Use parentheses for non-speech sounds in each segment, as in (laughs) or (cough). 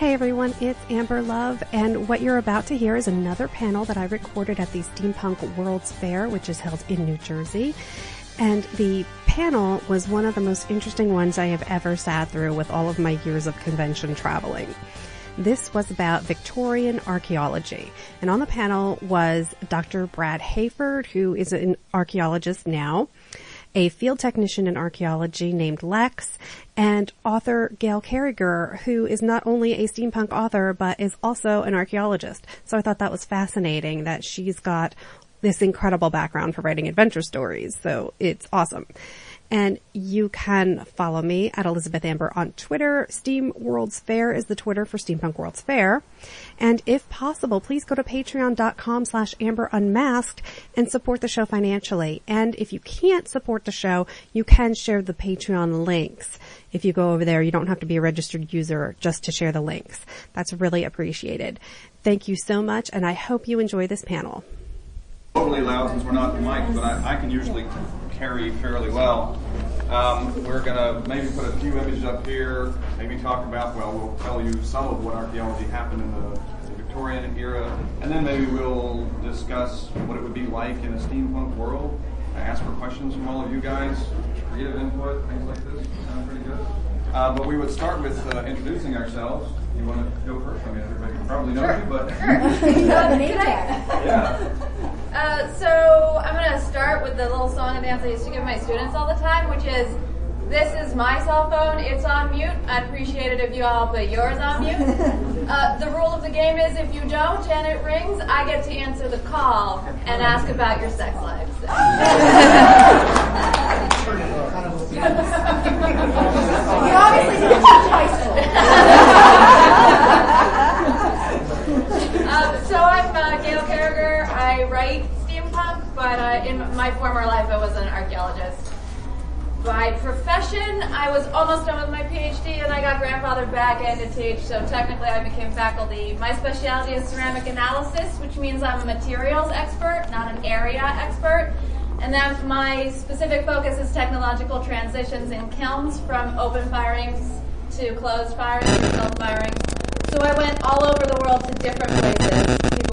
Hey everyone, it's Amber Love, and what you're about to hear is another panel that I recorded at the Steampunk World's Fair, which is held in New Jersey. And the panel was one of the most interesting ones I have ever sat through with all of my years of convention traveling. This was about Victorian archaeology. And on the panel was Dr. Brad Hafford, who is an archaeologist now, a field technician in archaeology named Lex, and author Gail Carriger, who is not only a steampunk author, but is also an archaeologist. So I thought that was fascinating that she's got this incredible background for writing adventure stories. So it's awesome. And you can follow me at Elizabeth Amber on Twitter. Steam World's Fair is the Twitter for Steampunk World's Fair. And if possible, please go to patreon.com slash amber unmasked and support the show financially. And if you can't support the show, you can share the Patreon links. If you go over there, you don't have to be a registered user just to share the links. That's really appreciated. Thank you so much, and I hope you enjoy this panel. Overly loud since we're not mic, but I, I can usually carry fairly well. Um, we're going to maybe put a few images up here, maybe talk about, well, we'll tell you some of what archaeology happened in the, the Victorian era, and then maybe we'll discuss what it would be like in a steampunk world. I ask for questions from all of you guys, creative input, things like this. Sound pretty good? Uh, but we would start with uh, introducing ourselves. You want to go first? I mean, everybody probably knows sure. you, but sure. (laughs) (laughs) yeah. Uh, so I'm going to start with the little song and dance I used to give my students all the time, which is, this is my cell phone, it's on mute. I'd appreciate it if you all put yours on mute. (laughs) Uh, the rule of the game is if you don't and it rings, I get to answer the call and ask about your sex lives. (laughs) you obviously didn't teach high school. (laughs) Uh, so I'm uh, Gail Carriger. I write steampunk, but uh, in my former life I was an archaeologist. By profession, I was almost done with my PhD and I got grandfathered back in to teach, so technically I became faculty. My specialty is ceramic analysis, which means I'm a materials expert, not an area expert. And then my specific focus is technological transitions in kilns from open firings to closed firings to self-firings. So I went all over the world to different places.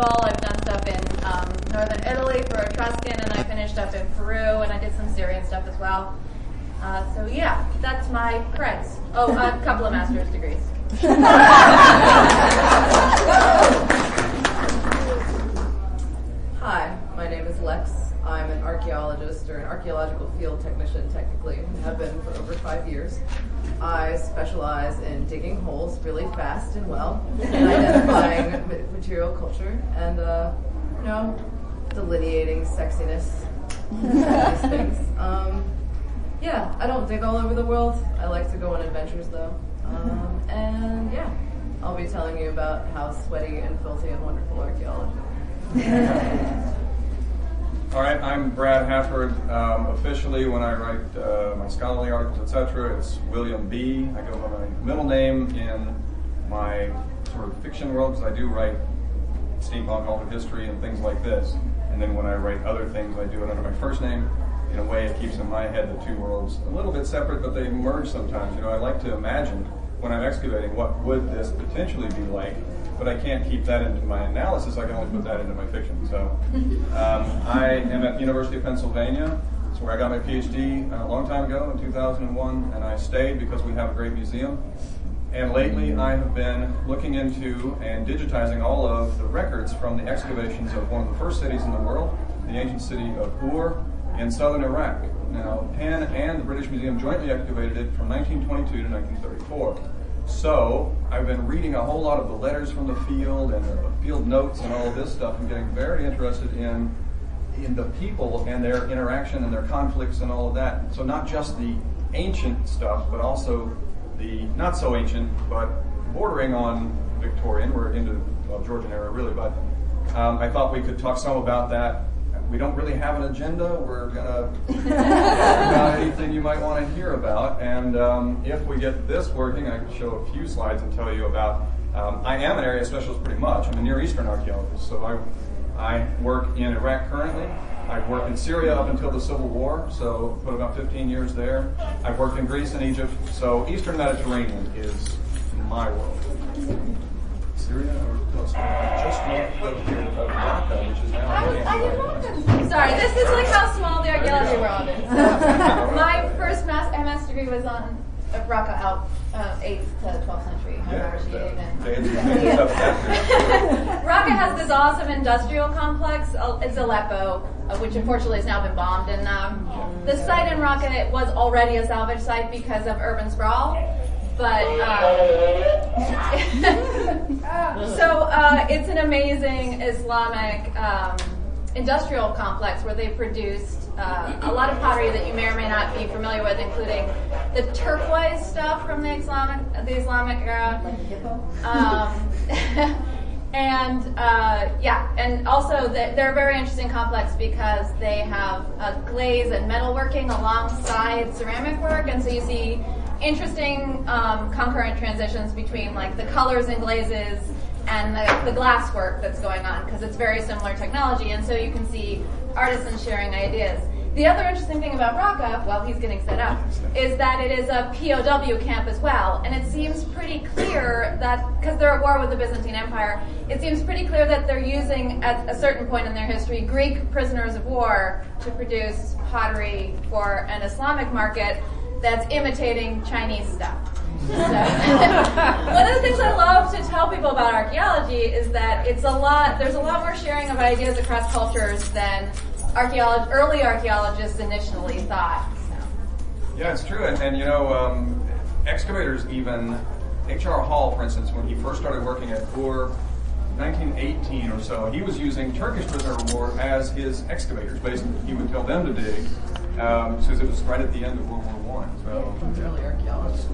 Medieval. I've done stuff in um, northern Italy for Etruscan, and I finished up in Peru, and I did some Syrian stuff as well. Uh, so yeah, that's my creds. Oh, a couple of master's degrees. (laughs) Hi, my name is Lex. I'm an archaeologist or an archaeological field technician, technically, and have been for over five years. I specialize in digging holes really fast and well, and identifying (laughs) material culture, and uh, you know, delineating sexiness. these things. (laughs) Um, yeah, I don't dig all over the world. I like to go on adventures though. Um, and yeah, I'll be telling you about how sweaty and filthy and wonderful archaeology. (laughs) All right, I'm Brad Hafford. Um, officially, when I write uh, my scholarly articles, etc., it's William B. I go by my middle name in my sort of fiction world because I do write steampunk alternate history and things like this. And then when I write other things, I do it under my first name. In a way, it keeps in my head the two worlds a little bit separate, but they merge sometimes. You know, I like to imagine when I'm excavating what would this potentially be like but I can't keep that into my analysis. I can only put that into my fiction. So um, I am at the University of Pennsylvania. It's where I got my PhD a long time ago in 2001, and I stayed because we have a great museum. And lately, I have been looking into and digitizing all of the records from the excavations of one of the first cities in the world, the ancient city of Ur in southern Iraq. Now, Penn and the British Museum jointly excavated it from 1922 to 1934. So I've been reading a whole lot of the letters from the field and the field notes and all of this stuff and getting very interested in in the people and their interaction and their conflicts and all of that. So not just the ancient stuff, but also the not so ancient, but bordering on Victorian. We're into well, Georgian era really, but um, I thought we could talk some about that we don't really have an agenda. We're going to talk (laughs) about anything you might want to hear about. And um, if we get this working, I can show a few slides and tell you about. Um, I am an area specialist pretty much. I'm a Near Eastern archaeologist, so I, I work in Iraq currently. I've worked in Syria up until the Civil War, so put about 15 years there. I've worked in Greece and Egypt, so Eastern Mediterranean is my world. Syria, or close just north of here, of Raqqa, which is now. I, I didn't know this. Sorry, this is like how small the archaeology world is. So, (laughs) my first mas- MS degree was on uh, Raqqa out uh, 8th to 12th century. Yeah, she that- even. they ended up that Raqqa has this awesome industrial complex. uh, It's Aleppo, uh, which unfortunately has now been bombed. And um, the site in Raqqa was already a salvage site because of urban sprawl. But uh, (laughs) so uh, it's an amazing Islamic um, industrial complex where they produced uh, a lot of pottery that you may or may not be familiar with, including the turquoise stuff from the Islamic the Islamic era. Um, (laughs) and uh, yeah, and also they- they're a very interesting complex because they have uh, glaze and metalworking alongside ceramic work, and so you see interesting um, concurrent transitions between like the colors and glazes and the, the glass work that's going on because it's very similar technology, and so you can see artisans sharing ideas. The other interesting thing about Raqqa, while he's getting set up, is that it is a POW camp as well, and it seems pretty clear that because they're at war with the Byzantine Empire, it seems pretty clear that they're using at a certain point in their history Greek prisoners of war to produce pottery for an Islamic market that's imitating Chinese stuff. So, (laughs) one of the things I love to tell people about archaeology is that it's a lot. There's a lot more sharing of ideas across cultures than archaeolog- early archaeologists initially thought. So. Yeah, it's true. And, and you know, um, excavators even, H.R. Hall, for instance, when he first started working at Ur, 1918 or so, he was using Turkish prisoner of war as his excavators. Basically, he would tell them to dig, um, since it was right at the end of World War One. So, Early archaeologists.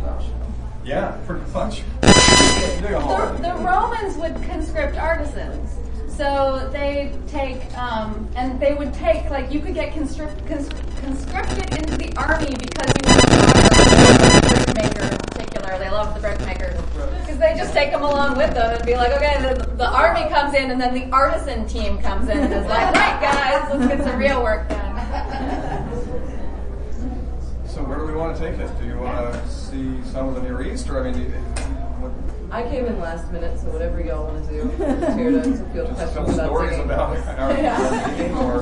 yeah, pretty much. (laughs) Dig. The, the Romans would conscript artisans. So they take, um, and they would take, like, you could get conscript, cons- conscripted into the army because you were a brickmaker in particular. They love the brickmakers. Because they just take them along with them and be like, okay, the, the army comes in and then the artisan team comes in and is like, right, guys, let's get some real work done. (laughs) So where do we want to take this? Do you want to see some of the Near East, or I mean, what, I came in last minute, so whatever y'all want to do. (laughs) I'm just here to, to field just questions tell about stories digging. about our (laughs) our digging or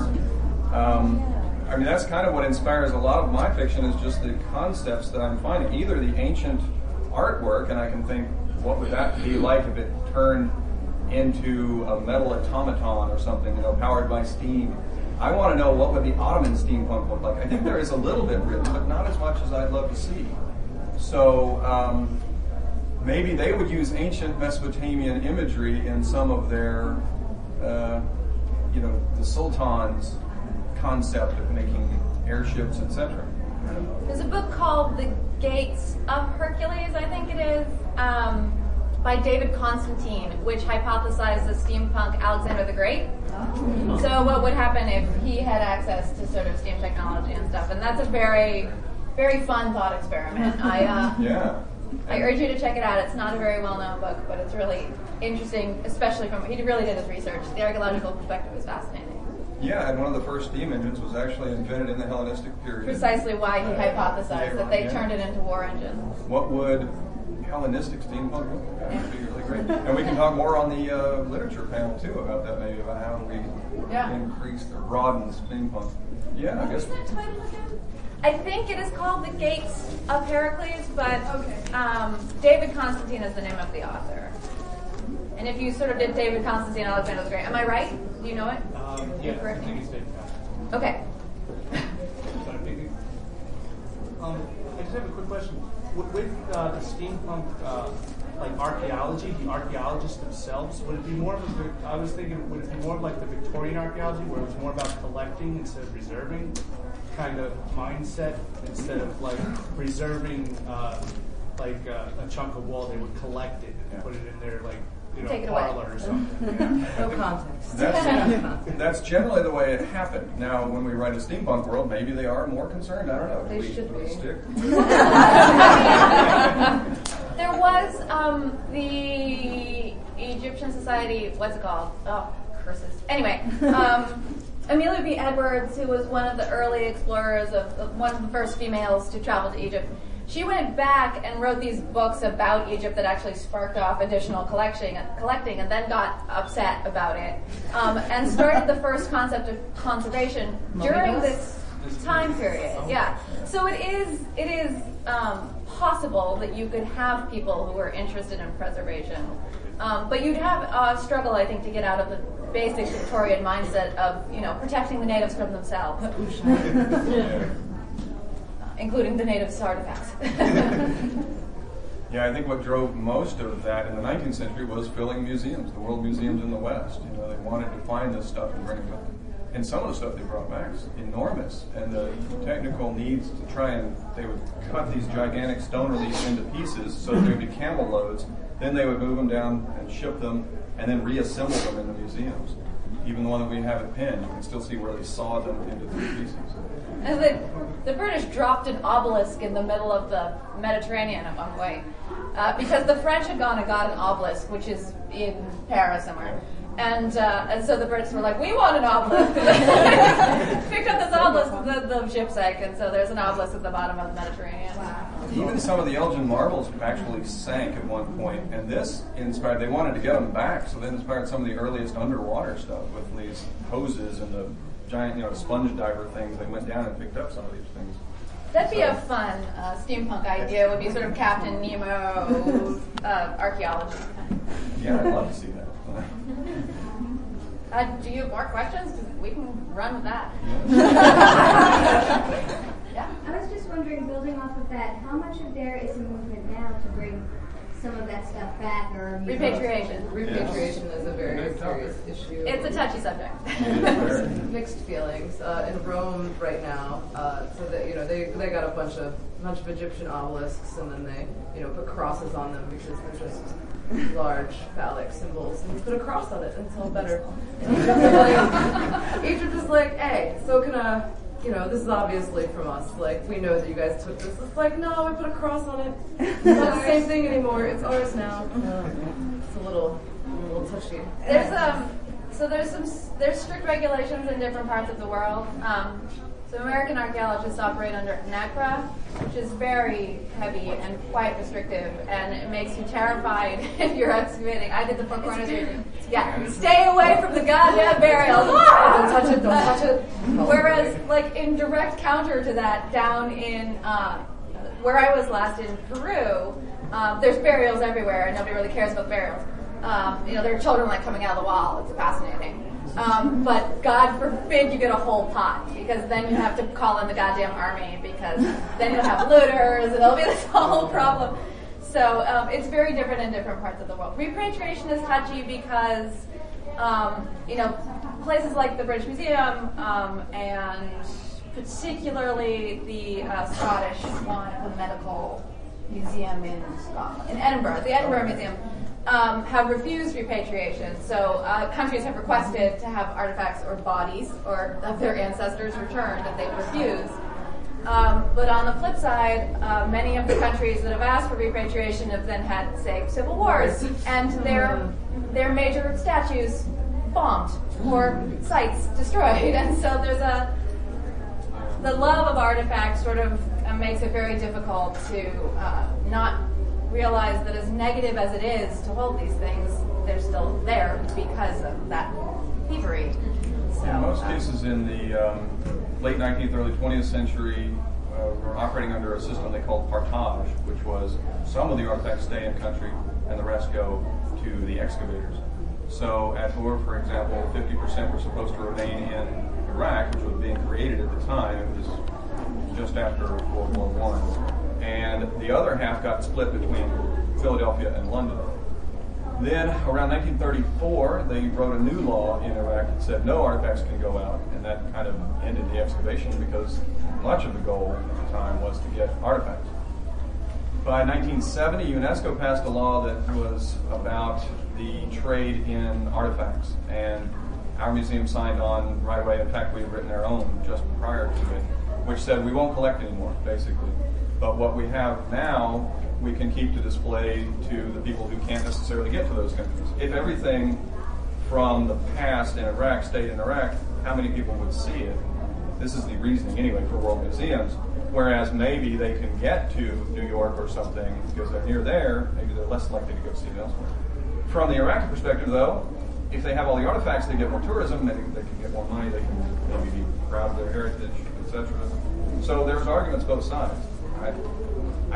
um, I mean that's kind of what inspires a lot of my fiction is just the concepts that I'm finding either the ancient artwork and I can think what would that be like if it turned into a metal automaton or something you know powered by steam I want to know what would the Ottoman steampunk look like. I think there is a little bit written but not as much as I'd love to see. So um, maybe they would use ancient Mesopotamian imagery in some of their, uh, you know, the Sultan's concept of making airships, etc. There's a book called The Gates of Hercules, I think it is, um, by David Constantine, which hypothesized the steampunk Alexander the Great. So, what would happen if he had access to sort of steam technology and stuff? And that's a very, very fun thought experiment. I, uh, Yeah. I urge you to check it out. It's not a very well known book, but it's really interesting, especially from he really did his research. The archaeological perspective is fascinating. Yeah, and one of the first steam engines was actually invented in the Hellenistic period. Precisely why he Uh, hypothesized that they yeah. turned it into war engines. What would Hellenistic steampunk look like? That would be really great. And we can talk more on the uh, literature panel too about that, maybe about how we Yeah. increase or broaden steampunk. Yeah, I guess. What's that title again? I think it is called The Gates of Heracles, but um, David Constantine is the name of the author. And if you sort of did David Constantine, Alexander the Great, am I right? Do you know it? Um, yeah, I correct think me? it's fantastic. Okay. But Um, I just have a quick question. With, with uh, the steampunk, uh, like archaeology, the archaeologists themselves, would it be more of a, I was thinking, would it be more of like the Victorian archaeology, where it was more about collecting instead of preserving, kind of mindset, instead of like preserving, uh, like uh, a chunk of wall, they would collect it and put it in their like, you know, Take it away. parlor or something. (laughs) No context. That's, (laughs) that's generally the way it happened. Now, when we write a steampunk world, maybe they are more concerned. I don't know. They we, should we be. Stick. (laughs) There was um, the Egyptian Society, what's it called? Oh, curses. Anyway, um, Amelia B. Edwards, who was one of the early explorers of, of one of the first females to travel to Egypt, she went back and wrote these books about Egypt that actually sparked off additional collecting, collecting and then got upset about it, um, and started the first concept of conservation during this time period. Yeah, so it is it is um, possible that you could have people who are interested in preservation, um, but you'd have a struggle, I think, to get out of the basic Victorian mindset of you know protecting the natives from themselves (laughs) including the natives' (laughs) artifacts. Yeah, I think what drove most of that in the 19th century was filling museums, the world museums in the West. You know, they wanted to find this stuff and bring it with them. And some of the stuff they brought back is enormous. And the technical needs to try and, they would cut these gigantic stone reliefs into pieces so that they would be camel loads. Then they would move them down and ship them and then reassemble them in the museums. Even the one that we have at Penn, you can still see where they sawed them into three pieces. The, the British dropped an obelisk in the middle of the Mediterranean at one point uh, because the French had gone and got an obelisk, which is in Paris somewhere. And, uh, and so the Brits were like, we want an obelisk. Picked up this obelisk, the, the ship sank, and so there's an obelisk at the bottom of the Mediterranean. Wow. Even some of the Elgin marbles actually sank at one point, and this inspired, they wanted to get them back, so they inspired some of the earliest underwater stuff with these hoses and the giant, you know, sponge diver things. They went down and picked up some of these things. That'd be a fun uh, steampunk idea. Would be sort of Captain Nemo (laughs) uh, archaeology. Yeah, I'd love to see that. (laughs) Uh, do you have more questions? 'Cause we can run with that. (laughs) yeah. I was just wondering, building off of that, how much of there is a movement now to bring some of that stuff back or Repatriation. Repatriation is a very Big topic. serious issue. It's a touchy subject. (laughs) mixed feelings uh, in Rome right now. Uh, so that you know they, they got a bunch of bunch of Egyptian obelisks and then they you know put crosses on them because they're just large phallic symbols and you put a cross on it and it's all better. And Egypt is (laughs) like, Egypt is like, hey, so can a you know this is obviously from us. Like we know that you guys took this. It's like no, we put a cross on it. It's (laughs) not the same thing anymore. It's ours now. It's a little a little touchy. There's um, so there's some there's strict regulations in different parts of the world. Um, so American archaeologists operate under NAGPRA, which is very heavy and quite restrictive, and it makes you terrified (laughs) if you're excavating. I did the Four Corners region. Yeah, stay away from the goddamn burials. Don't touch it. Don't (laughs) touch it. Whereas, like in direct counter to that, down in uh, where I was last in Peru, um, there's burials everywhere, and nobody really cares about burials. Um, you know, there are children like coming out of the wall. It's fascinating. Um, but God forbid you get a whole pot, because then you have to call in the goddamn army, because then you'll have looters, and it'll be (laughs) this whole problem. So um, it's very different in different parts of the world. Repatriation is touchy because, um, you know, places like the British Museum um, and particularly the uh, Scottish one, the Medical Museum in Scotland, in Edinburgh, the Edinburgh Museum, um, have refused repatriation. So uh, countries have requested to have artifacts or bodies or of their ancestors returned, and they've refused. Um, but on the flip side, uh, many of the countries that have asked for repatriation have then had, say, civil wars, and their their major statues bombed or sites destroyed, (laughs) and so there's a the love of artifacts sort of uh, makes it very difficult to uh, not realize that as negative as it is to hold these things, they're still there because of that thievery. So, In most uh, cases in the um, late 19th, early 20th century, uh, we were operating under a system they called partage, which was some of the artifacts stay in country and the rest go to the excavators. So at Ur, for example, 50% were supposed to remain in Iraq, which was being created at the time. It was just after World War One, and the other half got split between Philadelphia and London. Then, around 1934, they wrote a new law in Iraq that said no artifacts can go out, and that kind of ended the excavation because much of the goal at the time was to get artifacts. By 1970, UNESCO passed a law that was about the trade in artifacts, and our museum signed on right away. In fact, we had written our own just prior to it, which said we won't collect anymore, basically. But what we have now, we can keep to display to the people who can't necessarily get to those countries. If everything from the past in Iraq, stayed in Iraq, how many people would see it? This is the reasoning anyway for world museums. Whereas maybe they can get to New York or something because they're near there, maybe they're less likely to go see it elsewhere. From the Iraqi perspective, though, if they have all the artifacts, they get more tourism, they, they can get more money, they can maybe be proud of their heritage, etc. So there's arguments both sides. I,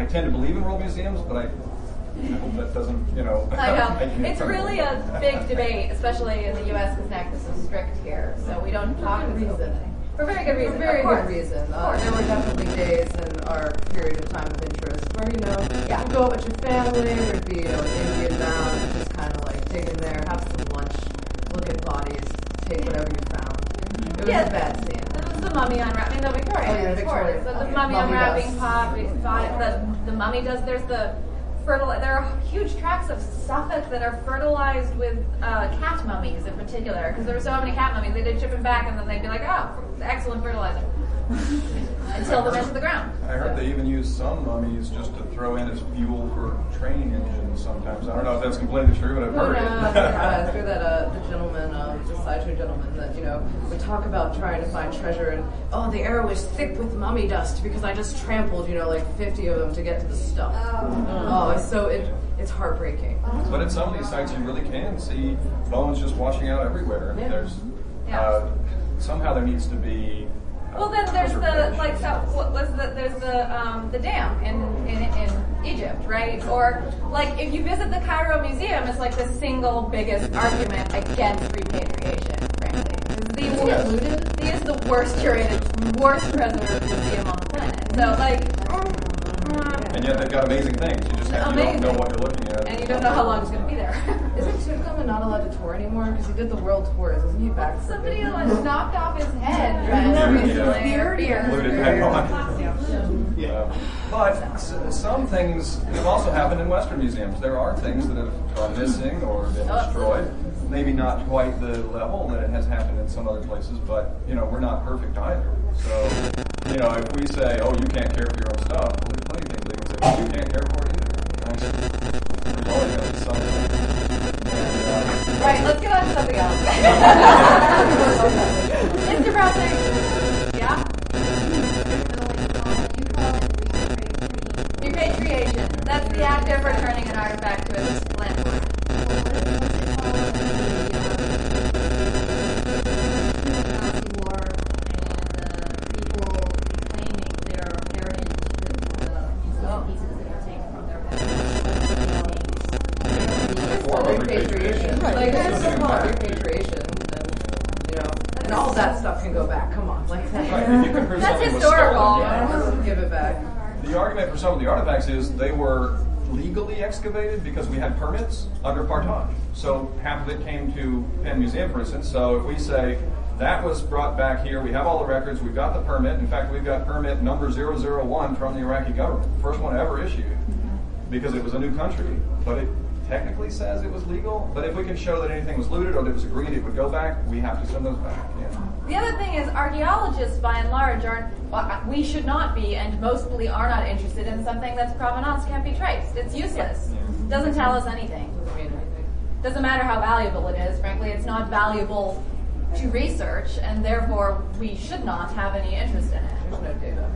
I tend to believe in world museums, but I, I hope that doesn't, you know. I know. (laughs) It's really a big debate, especially in the U.S. because NAC is so strict here. So we don't talk good as reason. For very good reason. For very good reason. Uh, there were definitely days in our period of time of interest where, you know, Yeah. you'd go out with your family, there'd be, you know, an Indian bound, and just kind of like dig in there, have some lunch, look at bodies, take whatever you found. It was Yeah. a bad scene. The mummy unwrapping, the Victorian, Oh, yeah, of course. So the Okay. mummy, Mummy unwrapping pop. The the mummy does. There's the fertile. There are huge tracts of Suffolk that are fertilized with uh, cat mummies in particular because there were so many cat mummies. They did ship them back, and then they'd be like, oh, excellent fertilizer, until they went to the ground. I heard they even use some mummies just to throw in as fuel for train engines sometimes. I don't know if that's completely true, but I've Who heard knows? it. Yeah, through that, uh, the gentleman, um, the sideshow gentleman, that you know, would talk about trying to find treasure, and oh, the air was thick with mummy dust because I just trampled, you know, like fifty of them to get to the stuff. Oh, it's so it, it's heartbreaking. But at some of these sites, you really can see bones just washing out everywhere. Yeah. There's Yeah. uh, somehow there needs to be. Well, then there's the like so what was the there's the um, the dam in, in in Egypt, right? Or like if you visit the Cairo Museum, it's like the single biggest argument against repatriation, frankly. 'Cause The, Isn't looted? the is the worst curated, worst preserved museum on the planet. So like, And yet they've got amazing things. You just have, you don't know what you're looking at. and you don't know how long it's going to be there. (laughs) Isn't Tutankhamun not allowed to tour anymore? Because he did the world tours, isn't he? Back Somebody good? like, knocked off his head Yeah. right, recently. Yeah. Beard. Glued it back on. Yeah. But s- some things have also happened in Western museums. There are things that have gone missing or been Oh, destroyed. Maybe not quite the level that it has happened in some other places, but you know we're not perfect either. So you know if we say, "Oh, you can't care for your own stuff," well, there's plenty of things they can say, "Well, you can't care Right, let's get on to something else. (laughs) Mr. Browning. Yeah? Repatriation. That's the act of returning an artifact to its landlord. Excavated because we had permits under partage. So half of it came to Penn Museum, for instance. So if we say that was brought back here, we have all the records, we've got the permit. In fact, we've got permit number 001 from the Iraqi government, first one ever issued, because it was a new country. But it technically says it was legal. But if we can show that anything was looted or that it was agreed it would go back, we have to send those back. Yeah. The other thing is archaeologists, by and large, aren't. Uh, we should not be, and mostly are not interested in something that's provenance can't be traced. It's useless. Doesn't tell us anything. Doesn't. Doesn't matter how valuable it is. Frankly, it's not valuable to research, and therefore we should not have any interest in it. There's no data.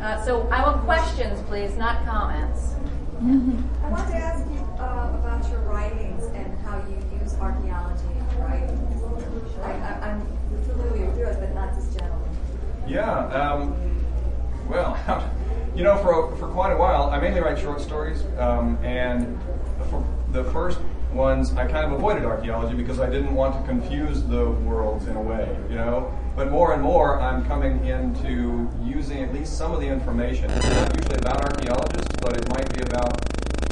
Uh, so I want questions, please, not comments. I want to ask you uh, about your writings and how you use archaeology in your writing. I, I, I'm familiar with yours, but not this gentleman. Yeah. Um, well, (laughs) you know, for for quite a while, I mainly write short stories, um, and for the first ones, I kind of avoided archaeology because I didn't want to confuse the worlds in a way, you know. But more and more, I'm coming into using at least some of the information. It's not usually about archaeologists, but it might be about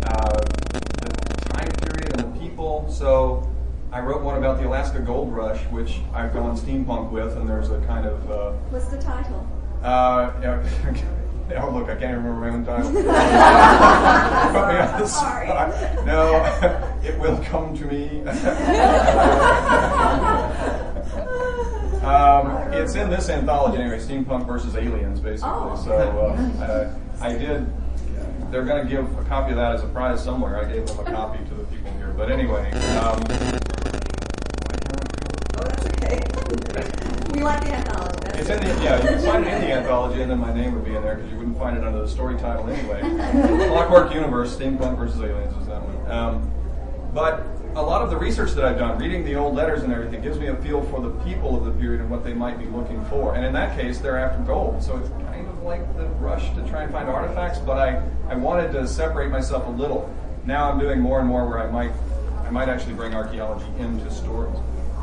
uh, the time period and the people. So I wrote one about the Alaska Gold Rush, which I've gone steampunk with, and there's a kind of uh, What's the title? uh, (laughs) yeah. Oh, look, I can't remember my own title. (laughs) Put me on the spot. No, (laughs) it will come to me. (laughs) um, it's in this anthology anyway, Steampunk versus Aliens, basically. Oh. So uh, uh, I did. They're going to give a copy of that as a prize somewhere. I gave them a copy to the people here. But anyway. Um, oh, that's okay. we like the anthology. That's It's in the yeah. You can find it in the anthology, and then my name would be in there because you wouldn't find it under the story title anyway. (laughs) Clockwork Universe, Steampunk versus Aliens was that one. Um, but a lot of the research that I've done, reading the old letters and everything, gives me a feel for the people of the period and what they might be looking for. And in that case, they're after gold. So it's kind of like the rush to try and find artifacts. But I, I wanted to separate myself a little. Now I'm doing more and more where I might I might actually bring archaeology into stories.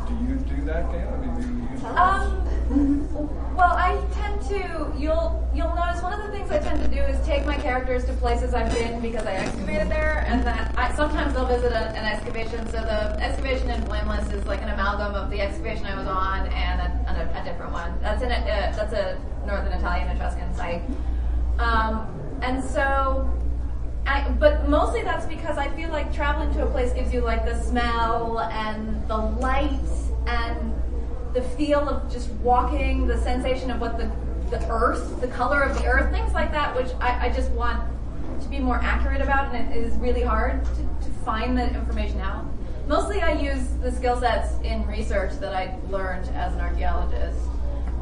Do you do that, Dan? I mean, do you use Um, well, I tend to. You'll you'll notice one of the things I tend to do is take my characters to places I've been because I excavated there, and that I, sometimes they'll visit a, an excavation. So the excavation in Blameless is like an amalgam of the excavation I was on and a, and a, a different one. That's in a, uh, that's a northern Italian Etruscan site. Um, and so I, but mostly that's because I feel like traveling to a place gives you like the smell and the light and the feel of just walking, the sensation of what the the earth, the color of the earth, things like that, which I, I just want to be more accurate about, and it is really hard to, to find that information out. Mostly, I use the skill sets in research that I learned as an archaeologist.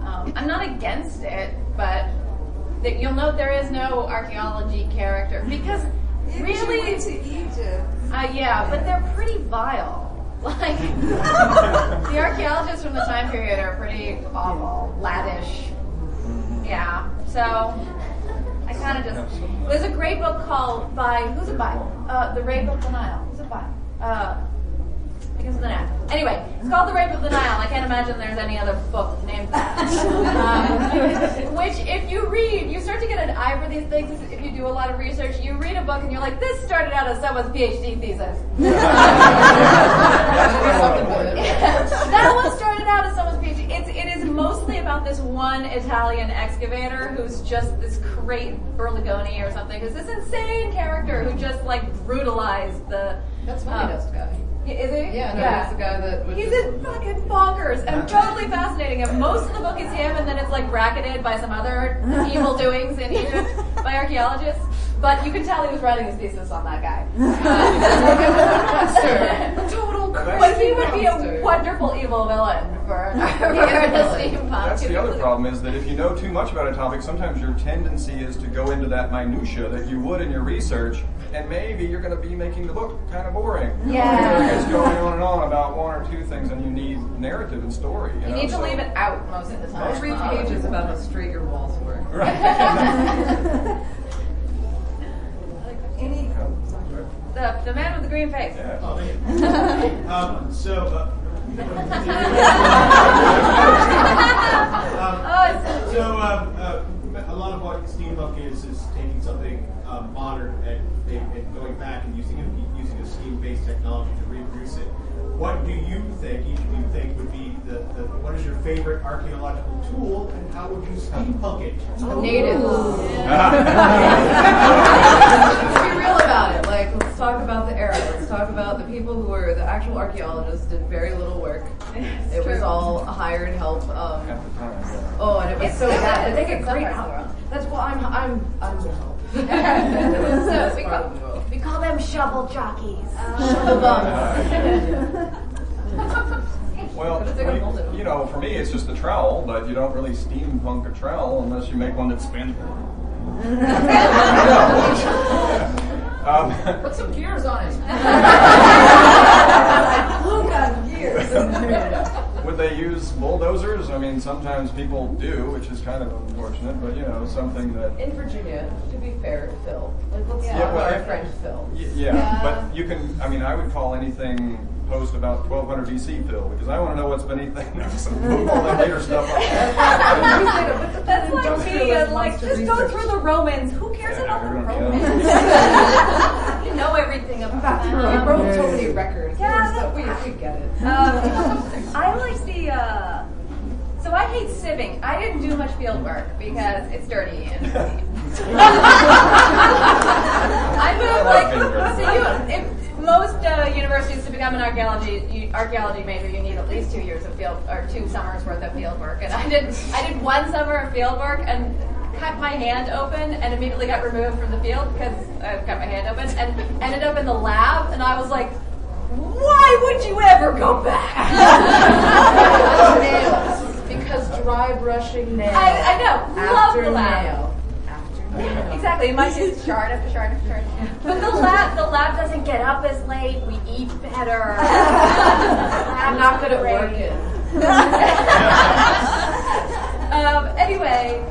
Um, I'm not against it, but that you'll note there is no archaeology character because Yeah, really, to Egypt. uh, yeah, but they're pretty vile. Like the archaeologists from the time period are pretty awful, laddish. Yeah, so I kind of just. There's a great book called by who's it by? Uh, the Rape of the Nile. Who's it by? Uh, Begins with an F. Anyway, it's called The Rape of the Nile. I can't imagine there's any other book named that. Um, which, if you read, you start to get an eye for these things. If you do a lot of research, you read a book and you're like, this started out as someone's PhD thesis. (laughs) that one started out as someone's PhD. It's, it is mostly about this one Italian excavator who's just this great Belzoni or something. Who's this insane character who just like brutalized the. That's funny um, dust guy. Is he? Yeah, no, he's the guy that was He's just- a fucking bonkers and (laughs) totally fascinating. And most of the book is him, and then it's like bracketed by some other (laughs) evil doings in Egypt by archaeologists. But you can tell he was writing his thesis on that guy. (laughs) Uh, Total But he would be a wonderful evil villain for, for the steampunk. That's the other problem is that if you know too much about a topic, sometimes your tendency is to go into that minutia that you would in your research, and maybe you're going to be making the book kind of boring. Yeah. It's going on and on about one or two things, and you need narrative and story. You, You know, need to so- leave it out most of the time. Three pages about how straight your walls were. (laughs) (laughs) Any, The, the man with the green face. Yeah. Oh, (laughs) um, so, uh, um, Oh, so um, uh, a lot of what steampunk is is taking something um, modern and, and and going back and using it, using a scheme-based technology to reproduce it. What do you think? Each of you think would be the, the what is your favorite archaeological tool, and how would you steampunk it? Natives. (laughs) Let's be real about it. Like, let's talk about the era. Let's talk about the people who were the actual archaeologists did very little work. It was all hired help. Um, At the time, yeah. oh, and it was It's so so bad. good. But they get It's great help. That's why I'm I'm I'm the help. So we call, of the world. we call them shovel jockeys. Shovel bums. (laughs) Well, But it's like a molded. you know, for me, it's just a trowel, but you don't really steampunk a trowel unless you make one that spins. um, Put some gears on it. (laughs) look on gears. Would they use bulldozers? I mean, sometimes people do, which is kind of unfortunate, but you know, something that. In Virginia, to be fair, Phil. Like, let's Yeah. talk well, about I- our friend Phil. Y- Yeah, but you can, I mean, I would call anything post about 1200 BC, Phil, because I want to know what's beneath that. (laughs) next and move all that later stuff up. (laughs) That's like me, and like, just go through the Romans. Who cares Yeah, about the Romans? yeah. (laughs) you know everything about We them. broke so many records. Yeah, so we, we get it. Um, I like the. Uh, so I hate sieving. I didn't do much field work because it's dirty and. (laughs) I moved like so you. If, most uh, universities to become an archaeology you, archaeology major, you need at least two years of field or two summers worth of field work. And I did I did one summer of field work and cut my hand open and immediately got removed from the field because I cut my hand open and ended up in the lab and I was like, why would you ever go back? (laughs) nails. Because dry brushing nails. I, I know. Love after the lab. nail. After nail. Exactly. In my case, shard after shard after shard. But the (laughs) lab, the lab doesn't get up as late. We eat better. (laughs) I'm not good at working. um, anyway,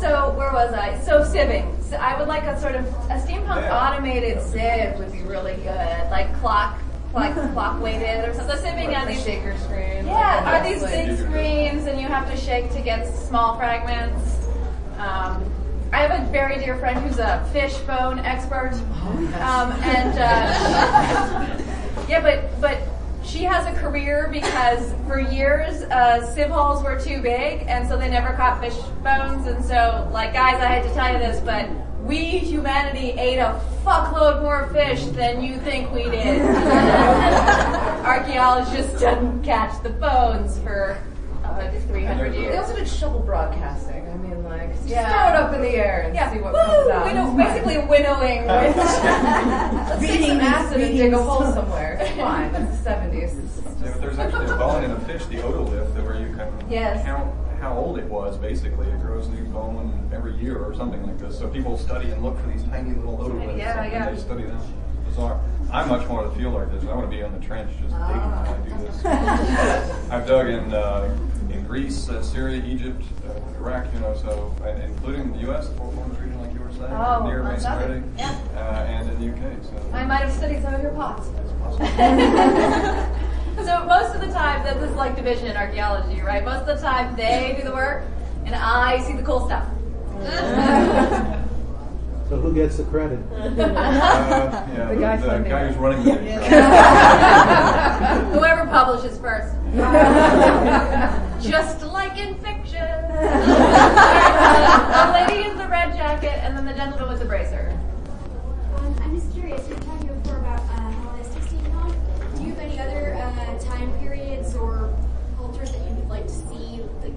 so where was I? So sieving. So I would like a sort of a steampunk automated sieve would be really good, like clock, like clock weighted or something. Sieving Like on the these. shaker screen. Yeah, like are these big screens and you have to shake to get small fragments. Um, I have a very dear friend who's a fish bone expert, um, and uh, (laughs) yeah, but but she has a career because for years uh, sieve holes were too big, and so they never caught fish bones. And so, like guys, I had to tell you this, but we humanity ate a fuckload more fish than you think we did. (laughs) Archaeologists didn't catch the bones for uh, 300 years. They also did shovel broadcasting. I mean, like, just Yeah. throw it up in the air and Yeah, see what woo! comes out. Winnow, basically winnowing. (laughs) Let's take some (laughs) acid and dig a hole somewhere. It's fine. It's the 70s. So if there's actually a bone in a fish, the otolith, that where you can Yes. count how old it was. Basically, it grows new bone every year or something like this. So people study and look for these tiny little otoliths, Yeah, and yeah. they study them. Bizarre. I'm much more of the field artist. I want to be in the trench, just digging when I do this. (laughs) I've dug in uh, in Greece, uh, Syria, Egypt, uh, Iraq. You know, so and including the U.S., the Four Corners region, like you were saying, Oh, near Mason Yeah. uh, and in the U.K. So I might have studied some of your pots. it's possible. (laughs) (laughs) so most of the time, this is like division in archaeology, right? Most of the time, they do the work, and I see the cool stuff. So who gets the credit? Uh, (laughs) yeah, The guy the, funding guy who's running the (laughs) Whoever publishes first. Just like in fiction. (laughs) the lady in the red jacket, and then the gentleman with the bracer. Um, I'm just curious, you were talking before about uh, Hellenistic steampunk. Do you have any other uh, time periods or cultures that you'd like to see like,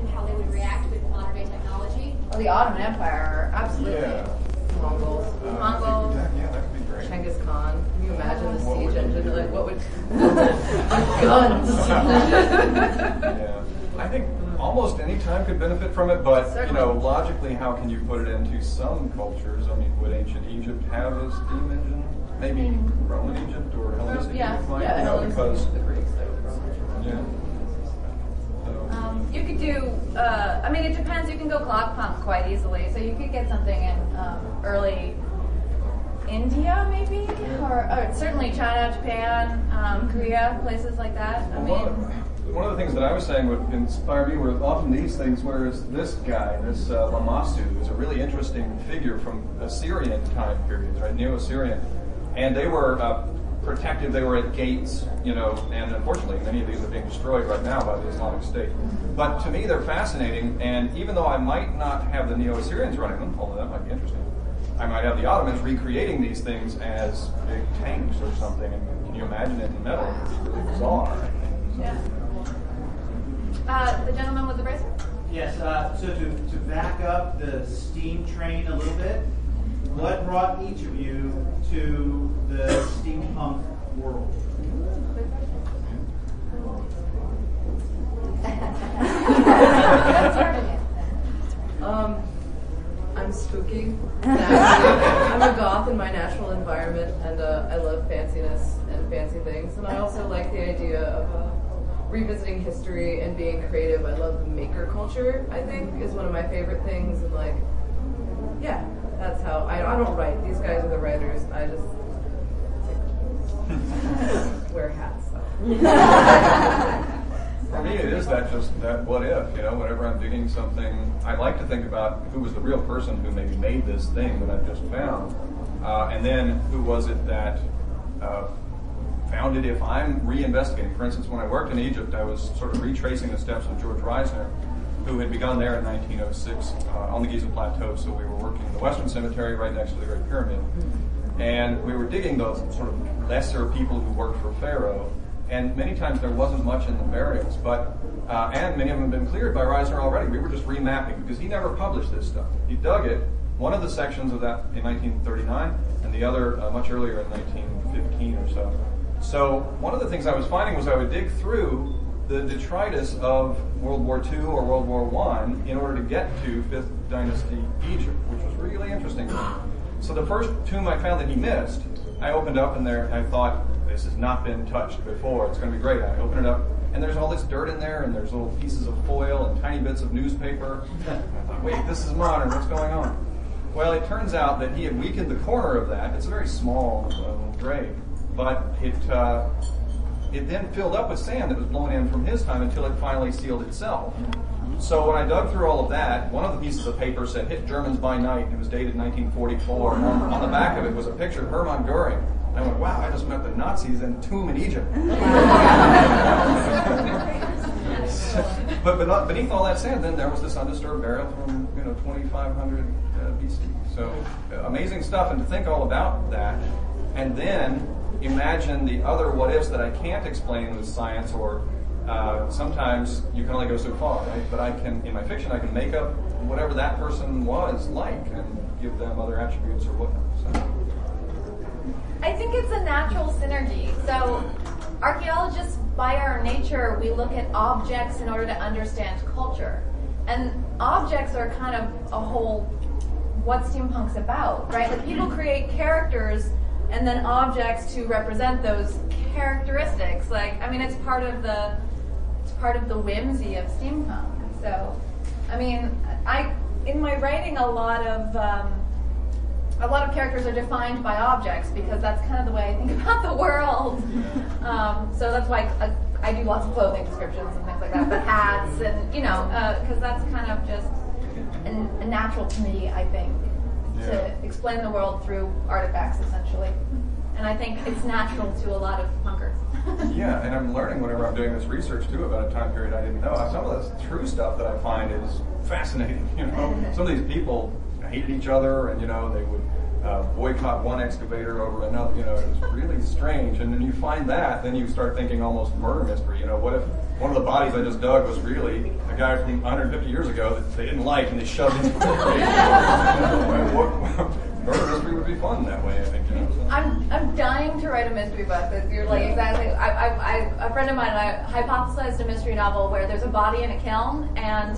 in how they would react with modern day technology? Oh, the Ottoman Empire, absolutely. Yeah. Mongols. Uh, Mongols. Yeah, that would be great. Genghis Khan. Can you imagine the What siege would you engine? Like, what would. (laughs) (laughs) Guns. yeah. I think almost any time could benefit from it, but you know, logically, how can you put it into some cultures? I mean, would ancient Egypt have a steam engine? Maybe Roman Egypt or Hellenistic Yeah. Egypt might, yeah, you know, because the Greeks, they would probably. yeah. Um, you could do, uh, I mean, it depends. You can go clock punk quite easily. So you could get something in um, early India, maybe, or, or certainly China, Japan, um, Korea, places like that. I Well, one, mean, of, one of the things that I was saying would inspire me were often these things, whereas this guy, this uh, Lamassu, is a really interesting figure from Assyrian time periods, right? Neo-Assyrian. And they were uh, protective, they were at gates, you know, and unfortunately many of these are being destroyed right now by the Islamic State. But to me they're fascinating, and even though I might not have the Neo-Assyrians running them, although that might be interesting, I might have the Ottomans recreating these things as big tanks or something, and can you imagine it in metal? It would be really bizarre, I think. So- yeah. Uh, the gentleman with the bracer? Yes, uh, so to, to back up the steam train a little bit, what brought each of you to the steampunk world? Um, I'm spooky. I'm a goth in my natural environment, and uh, I love fanciness and fancy things. And I also like the idea of uh, revisiting history and being creative. I love maker culture. I think is one of my favorite things. And like, yeah, that's how I, I don't write. These guys are the writers. I just (laughs) wear hats. (laughs) For me, it is that just that what if, you know, whenever I'm digging something, I like to think about who was the real person who maybe made this thing that I've just found, uh, and then who was it that uh, found it if I'm reinvestigating. For instance, when I worked in Egypt, I was sort of retracing the steps of George Reisner, who had begun there in 1906 uh, on the Giza Plateau. So we were working in the Western Cemetery right next to the Great Pyramid. And we were digging those sort of lesser people who worked for Pharaoh. And many times there wasn't much in the burials, but uh, and many of them had been cleared by Reisner already. We were just remapping because he never published this stuff. He dug it, one of the sections of that in 1939, and the other uh, much earlier in 1915 or so. So one of the things I was finding was I would dig through the detritus of World War II or World War I in order to get to Fifth Dynasty Egypt, which was really interesting. So the first tomb I found that he missed, I opened up and there and I thought this has not been touched before. It's going to be great. I open it up and there's all this dirt in there and there's little pieces of foil and tiny bits of newspaper. I thought, wait, this is modern. What's going on? Well, it turns out that he had weakened the corner of that. It's a very small uh, grave, but it uh, it then filled up with sand that was blown in from his time until it finally sealed itself. So when I dug through all of that, one of the pieces of paper said "Hit Germans by Night." And it was dated 1944. And on, the back of it was a picture of Hermann Goering. And I went, "Wow, I just met the Nazis in a tomb in Egypt." (laughs) but but beneath all that sand, then there was this undisturbed burial from you know 2500 uh, BC. So uh, amazing stuff, and to think all about that, and then imagine the other what ifs that I can't explain with science, or uh, sometimes you can only go so far, right? But I can, in my fiction, I can make up whatever that person was like and give them other attributes or whatnot. So. I think it's a natural synergy. So, archaeologists, by our nature, we look at objects in order to understand culture. And objects are kind of a whole what steampunk's about, right? Like people create characters and then objects to represent those characteristics. Like, I mean, it's part of the part of the whimsy of steampunk. So, I mean, I in my writing a lot of um, a lot of characters are defined by objects because that's kind of the way I think (laughs) about the world. Um, so that's why I, I, do lots of clothing descriptions and things like that, but hats and you know, because uh, that's kind of just an, a natural to me, I think, yeah. to explain the world through artifacts essentially. And I think it's natural to a lot of punkers. (laughs) yeah, and I'm learning whenever I'm doing this research too about a time period I didn't know. Some of the true stuff that I find is fascinating. (laughs) You know, (laughs) some of these people hated each other, and you know they would uh, boycott one excavator over another. You know, it was really strange. And then you find that, then you start thinking almost murder mystery. You know, what if one of the bodies I just dug was really a guy from 150 years ago that they didn't like and they shoved into the grave? murder mystery would be fun that way. I think. You know, so. I'm dying to write a mystery book. That you're like exactly. I, I, I a friend of mine and I hypothesized a mystery novel where there's a body in a kiln and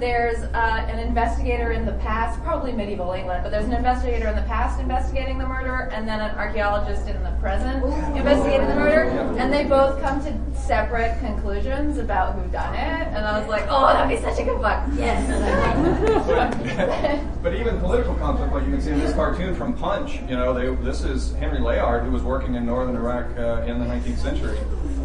there's uh, an investigator in the past, probably medieval England, but there's an investigator in the past investigating the murder, and then an archaeologist in the present investigating the murder, and they both come to separate conclusions about who done it. And I was like, oh, that'd be such a good book. Yes. but, (laughs) but, even political conflict, like you can see in this cartoon from Punch, you know, they, this is Henry Layard, who was working in northern Iraq uh, in the 19th century.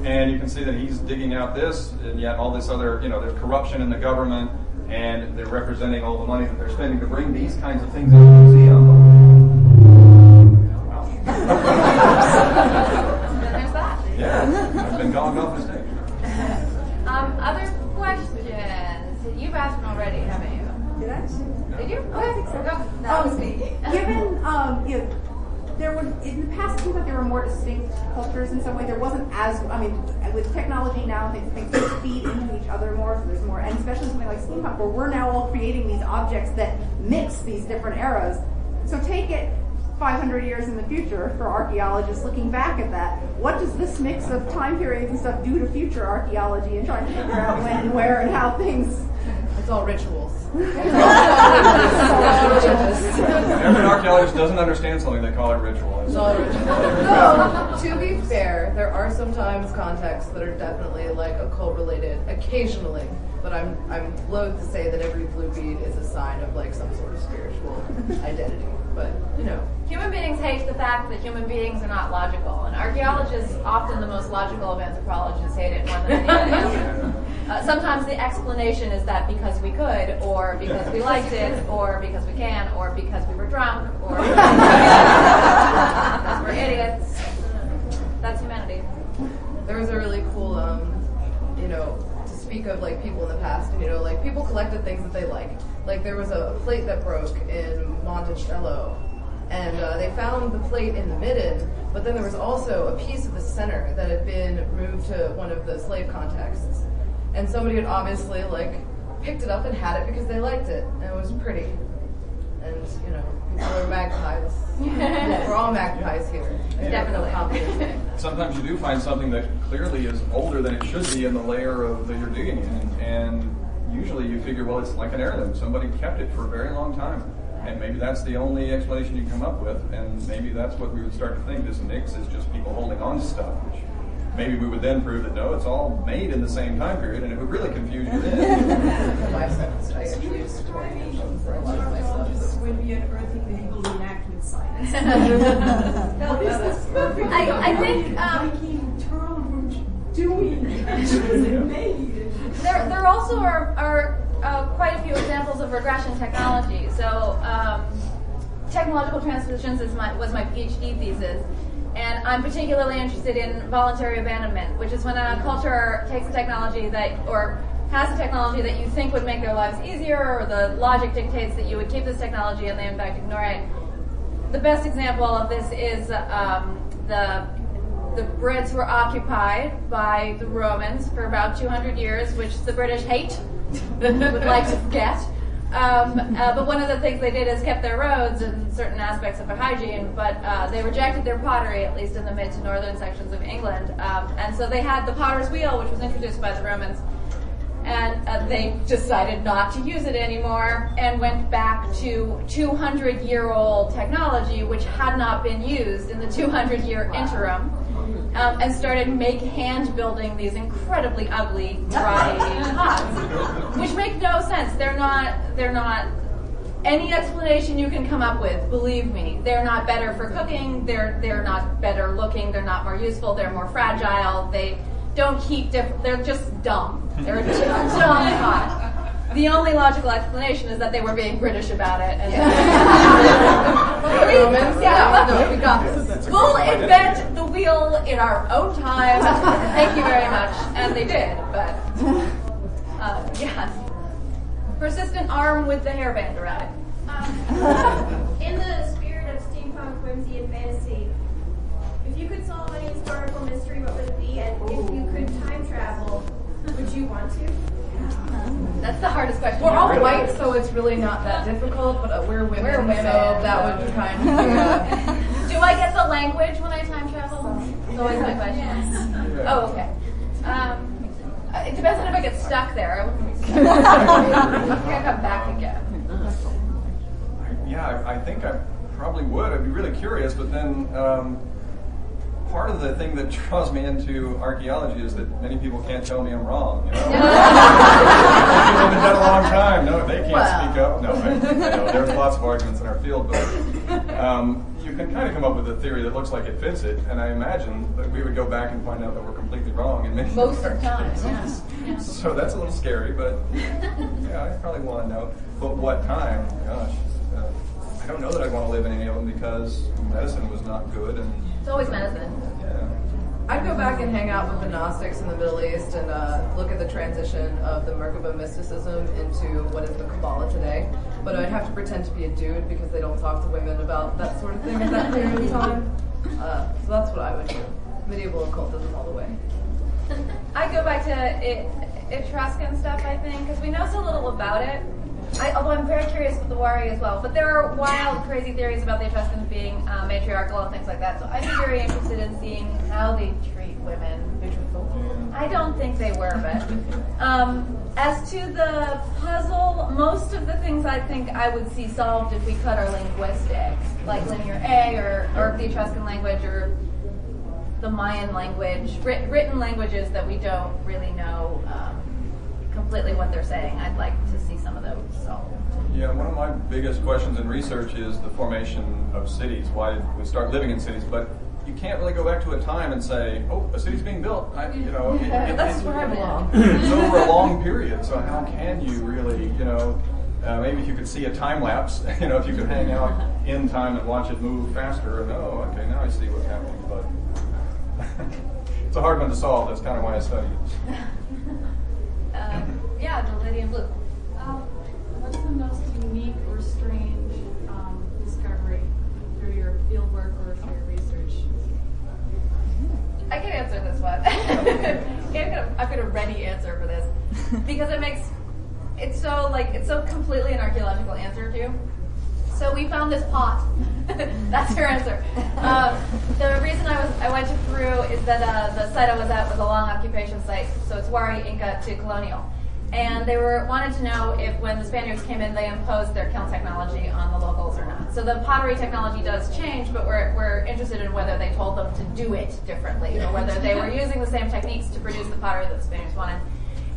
And you can see that he's digging out this, and yet all this other, you know, there's corruption in the government, and they're representing all the money that they're spending to bring these kinds of things into the museum. Wow. there's that. Yeah, I've been gone off the stage. Um, other questions? You've asked them already, haven't you? Did I? Did you? Oh, I think so. No, that was me. Given, um, you know, there was in the past it seems like there were more distinct cultures in some way. There wasn't as I mean, with technology now, things things feed into each other more. So there's more, and especially something like steampunk, where we're now all creating these objects that mix these different eras. So take it 500 years in the future for archaeologists looking back at that. What does this mix of time periods and stuff do to future archaeology and trying to figure out when where and how things? It's all rituals. (laughs) Every archaeologist doesn't understand something, they call it ritual. It's all ritual. (laughs) no, to be fair, there are sometimes contexts that are definitely like occult related, occasionally. But I'm I'm loath to say that every blue bead is a sign of like some sort of spiritual (laughs) identity. But you know, human beings hate the fact that human beings are not logical, and archaeologists, often the most logical of anthropologists, hate it more than anything Uh, sometimes the explanation is that because we could, or because we liked it, or because we can, or because we were drunk, or (laughs) because we're idiots. That's humanity. There was a really cool, um, you know, to speak of like people in the past, you know, like people collected things that they like. Like there was a plate that broke in Monticello, and uh, they found the plate in the midden, but then there was also a piece of the center that had been moved to one of the slave contexts and somebody had obviously like picked it up and had it because they liked it and it was pretty. And you know, people are magpies. (laughs) We're all magpies here. Definitely. (laughs) sometimes you do find something that clearly is older than it should be in the layer of that you're digging in, and usually you figure, well, it's like an heirloom. Somebody kept it for a very long time, and maybe that's the only explanation you come up with, and maybe that's what we would start to think. This mix is just people holding on to stuff, which maybe we would then prove that no, it's all made in the same time period, and it would really confuse you then. My sense, I actually use Victorian for a lot of my stuff. This would be an earthy medieval reenactment site. No, this is perfect. I- I think, um, doing. There, there also are, are uh, quite a few examples of regression technology. So, um, technological transpositions is my, was my PhD thesis, and I'm particularly interested in voluntary abandonment, which is when a culture takes a technology that, or has a technology that you think would make their lives easier, or the logic dictates that you would keep this technology, and they in fact ignore it. The best example of this is um, the the Brits were occupied by the Romans for about 200 years, which the British hate, (laughs) would like to forget. Um, uh, but one of the things they did is kept their roads and certain aspects of their hygiene, but uh, they rejected their pottery, at least in the mid to northern sections of England. Um, and so they had the potter's wheel, which was introduced by the Romans, and uh, they decided not to use it anymore and went back to 200 year old technology, which had not been used in the 200 year interim. Um, and started make hand building these incredibly ugly dry pots, which make no sense. They're not. They're not any explanation you can come up with. Believe me, they're not better for cooking. They're they're not better looking. They're not more useful. They're more fragile. They don't keep. They're just dumb. They're dumb (laughs) pot. The only logical explanation is that they were being British about it. And (laughs) Romans? yeah, No, we got this. We'll invent the wheel in our own time. Thank you very much. And they did, but uh, yeah. Persistent arm with the hairband around it. Um, in the spirit of steampunk whimsy and fantasy, if you could solve any historical mystery, what would it be? And if you could time travel, would you want to? That's the hardest question. We're all ever. white, so it's really not that difficult, but uh, we're women, We're women, so that would so- kind of be a- (laughs) (laughs) Do I get the language when I time travel? That's always my question. Oh, okay. Um, uh, it depends on if I get stuck there. I wouldn't (laughs) can't come back again. Yeah, I, I think I probably would. I'd be really curious, but then um, part of the thing that draws me into archaeology is that many people can't tell me I'm wrong. You know, (laughs) People have been dead a long time. No, they can't Well. speak up. No, I, I know there's lots of arguments in our field, but um, you can kind of come up with a theory that looks like it fits it. And I imagine that we would go back and find out that we're completely wrong in many Most of the (laughs) time, cases. yeah. So that's a little scary, but yeah, I probably want to know. But what time? Gosh, uh, I don't know that I want to live in any of them because medicine was not good, and It's always medicine. I'd go back and hang out with the Gnostics in the Middle East and uh, look at the transition of the Merkaba mysticism into what is the Kabbalah today. But I'd have to pretend to be a dude because they don't talk to women about that sort of thing at that period of time. Uh, so that's what I would do. Medieval occultism all the way. (laughs) I go back to it, Etruscan stuff, I think, because we know so little about it. I, although I'm very curious with the Wari as well. But there are wild, crazy theories about the Etruscans being uh, matriarchal and things like that. So I'd be very interested in seeing how they treat women. I don't think they were, but um, as to the puzzle, most of the things I think I would see solved if we cut our linguistics, like linear A or, or the Etruscan language or the Mayan language, writ- written languages that we don't really know um, completely what they're saying. I'd like to see some of those solved. Yeah, one of my biggest questions in research is the formation of cities. Why did we start living in cities? But you can't really go back to a time and say, "Oh, a city's being built." I, you know, it- it- That's it- where I belong. it's over a long period. So how can you really, you know, uh, maybe if you could see a time lapse, (laughs) you know, if you could hang out in time and watch it move faster, and oh, okay, now I see what's happening. But (laughs) it's a hard one to solve. That's kind of why I study it. Yeah, the lady in blue. Um, what's the most unique or strange um, discovery through your field work or through your research? I can answer this one. (laughs) (laughs) I've, got a, I've got a ready answer for this because it makes it's so like it's so completely an archaeological answer too. So we found this pot (laughs) That's your answer. Um, the reason I was I went to Peru is that uh, the site I was at was a long occupation site, so it's Wari Inca to colonial, and they were wanted to know if when the Spaniards came in, they imposed their kiln technology on the locals or not. So the pottery technology does change, but we're we're interested in whether they told them to do it differently or whether they were using the same techniques to produce the pottery that the Spaniards wanted.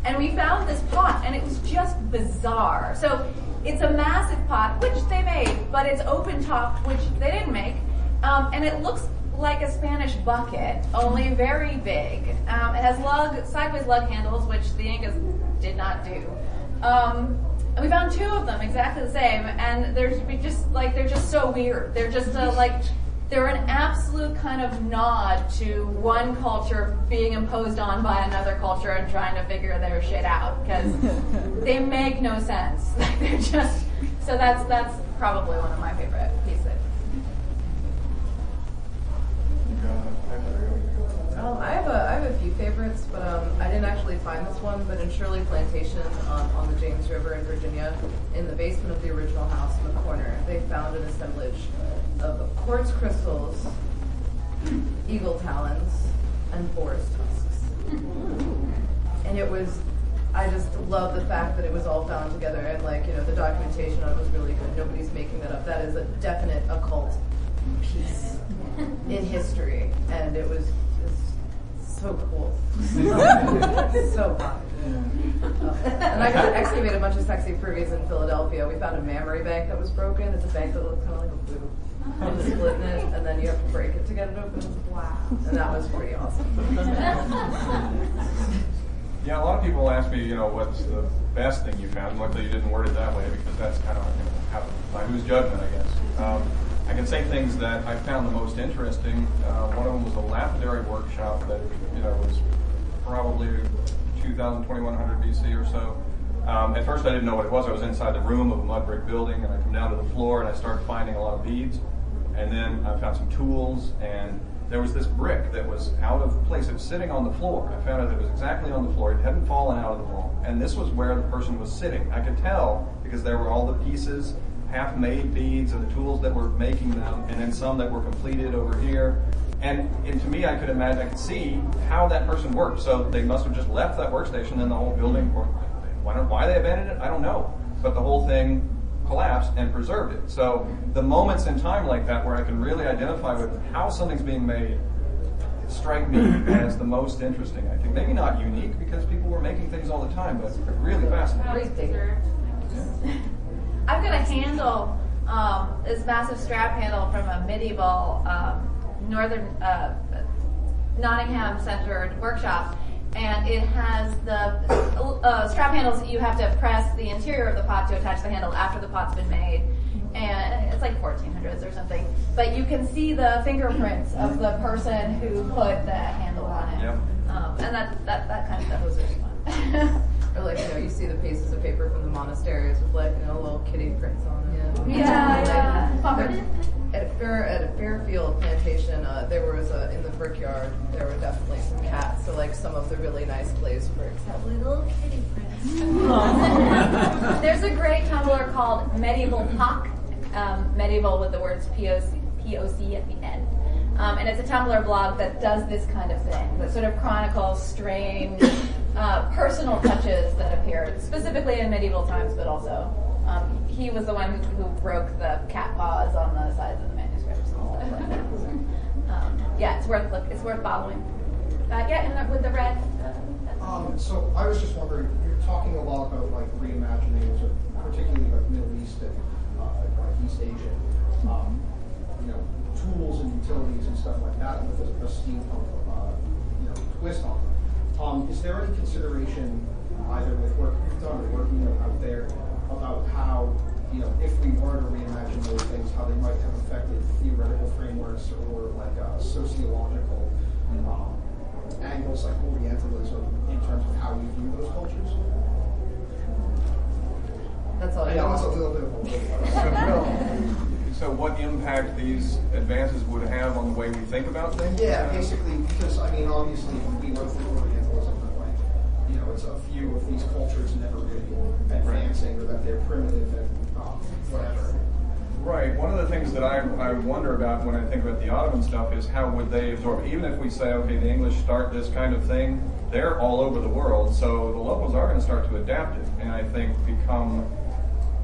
And we found this pot, and it was just bizarre. So it's a massive pot, which they made, but it's open topped, which they didn't make. Um, and it looks like a Spanish bucket, only very big. Um, it has lug, sideways lug handles, which the Incas did not do. Um, and we found two of them exactly the same, and they're we just like they're just so weird. They're just uh, like they're an absolute kind of nod to one culture being imposed on by another culture and trying to figure their shit out because (laughs) they make no sense. (laughs) Like they're just so that's that's probably one of my favorite Um, I have a I have a few favorites, but um, I didn't actually find this one. But in Shirley Plantation um, on the James River in Virginia, in the basement of the original house in the corner, they found an assemblage of quartz crystals, eagle talons, and boar's tusks. And it was, I just love the fact that it was all found together, and like you know, the documentation on it was really good. Nobody's making that up. That is a definite occult piece in history, and it was (laughs) so cool, so fun. and I got to excavate a bunch of sexy privs in Philadelphia. We found a memory bank that was broken. It's a bank that looks kind of like a boob. And splitting it, and then you have to break it to get it open. Wow. And that was pretty awesome. (laughs) Yeah, a lot of people ask me, you know, what's the best thing you found. Luckily, you didn't word it that way because that's kind of you know, how, by whose judgment, I guess. Um, I can say things that I found the most interesting. Uh, one of them was a lapidary workshop that, you know, was probably 2000, 2100 BC or so. Um, at first, I didn't know what it was. I was inside the room of a mud brick building, and I come down to the floor, and I started finding a lot of beads. And then I found some tools, and there was this brick that was out of place. It was sitting on the floor. I found out it was exactly on the floor. It hadn't fallen out of the wall. And this was where the person was sitting. I could tell because there were all the pieces, half-made beads, and the tools that were making them, and then some that were completed over here. And, and to me, I could imagine, I could see how that person worked. So they must have just left that workstation, and the whole building, or why, why they abandoned it, I don't know. But the whole thing collapsed and preserved it. So the moments in time like that where I can really identify with how something's being made strike me as the most interesting. I think maybe not unique because people were making things all the time, but really fascinating. I've got a handle, um, this massive strap handle from a medieval um, northern uh, Nottingham-centered workshop, and it has the uh, strap handles. That you have to press the interior of the pot to attach the handle after the pot's been made, and it's like 1400s or something. But you can see the fingerprints of the person who put the handle on it, Yep. um, and that, that that kind of stuff was really fun. (laughs) Or like you know, you see the pieces of paper from the monasteries with like you know little kitty prints on them. Yeah, yeah. Like, At Fair at a Fairfield plantation, uh, there was a in the brickyard. There were definitely some cats. So like some of the really nice glazed bricks have little kitty prints. (laughs) There's a great Tumblr called Medieval Pock, um, medieval with the words POC, POC at the end. Um, and it's a Tumblr blog that does this kind of thing, that sort of chronicles strange uh, personal touches that appeared, specifically in medieval times, but also um, he was the one who, who broke the cat paws on the sides of the manuscripts and stuff like that. So, (laughs) um, yeah, it's worth look, it's worth following. Uh, yeah, and the, with the red. Uh, Um, so I was just wondering, you're talking a lot about like reimaginings of particularly like Middle East and uh, like East Asia, um, you know, tools and utilities and stuff like that with a, a steampunk, uh, you know, twist on them. Um, is there any consideration either with work you've done or working out there about how, you know, if we were to reimagine those things, how they might have affected theoretical frameworks or like uh, sociological um, angles like Orientalism in terms of how we view those cultures? That's all I I know know. it's a little bit of a (laughs) (laughs) (laughs) So what impact these advances would have on the way we think about things? Yeah, basically, because I mean, obviously, we went through Orientalism, but like, you know, it's a few of these cultures never really advancing, or that they're primitive and um, whatever. Right. One of the things that I, I wonder about when I think about the Ottoman stuff is how would they absorb it? Even if we say, okay, the English start this kind of thing, they're all over the world, so the locals are going to start to adapt it, and I think become,